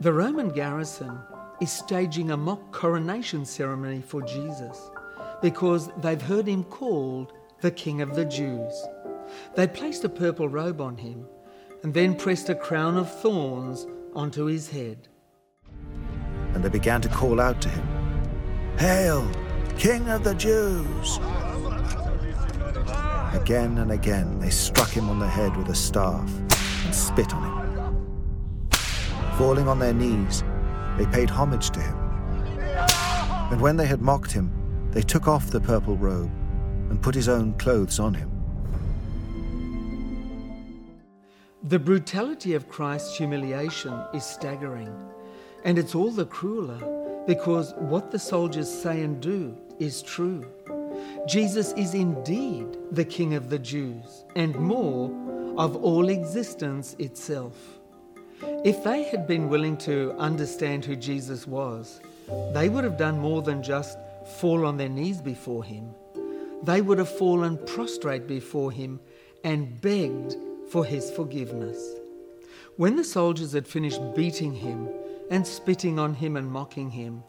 The Roman garrison is staging a mock coronation ceremony for Jesus because they've heard him called the King of the Jews. They placed a purple robe on him and then pressed a crown of thorns onto his head. And they began to call out to him, Hail, King of the Jews! Again and again they struck him on the head with a staff and spit on him. Falling on their knees, they paid homage to him. And when they had mocked him, they took off the purple robe and put his own clothes on him. The brutality of Christ's humiliation is staggering, and it's all the crueler because what the soldiers say and do is true. Jesus is indeed the King of the Jews, and more, of all existence itself. If they had been willing to understand who Jesus was, they would have done more than just fall on their knees before him. They would have fallen prostrate before him and begged for his forgiveness. When the soldiers had finished beating him and spitting on him and mocking him,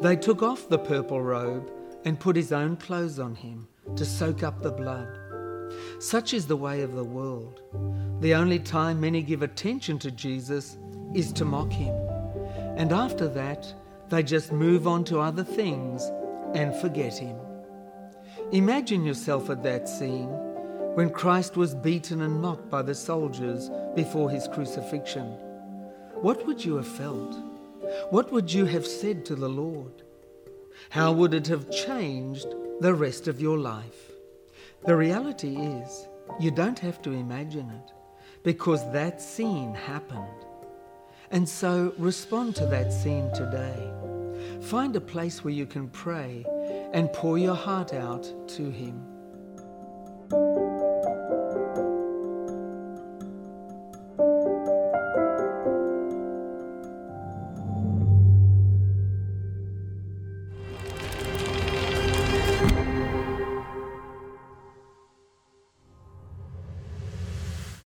they took off the purple robe and put his own clothes on him to soak up the blood. Such is the way of the world. The only time many give attention to Jesus is to mock him. And after that, they just move on to other things and forget him. Imagine yourself at that scene when Christ was beaten and mocked by the soldiers before his crucifixion. What would you have felt? What would you have said to the Lord? How would it have changed the rest of your life? The reality is, you don't have to imagine it because that scene happened. And so respond to that scene today. Find a place where you can pray and pour your heart out to Him.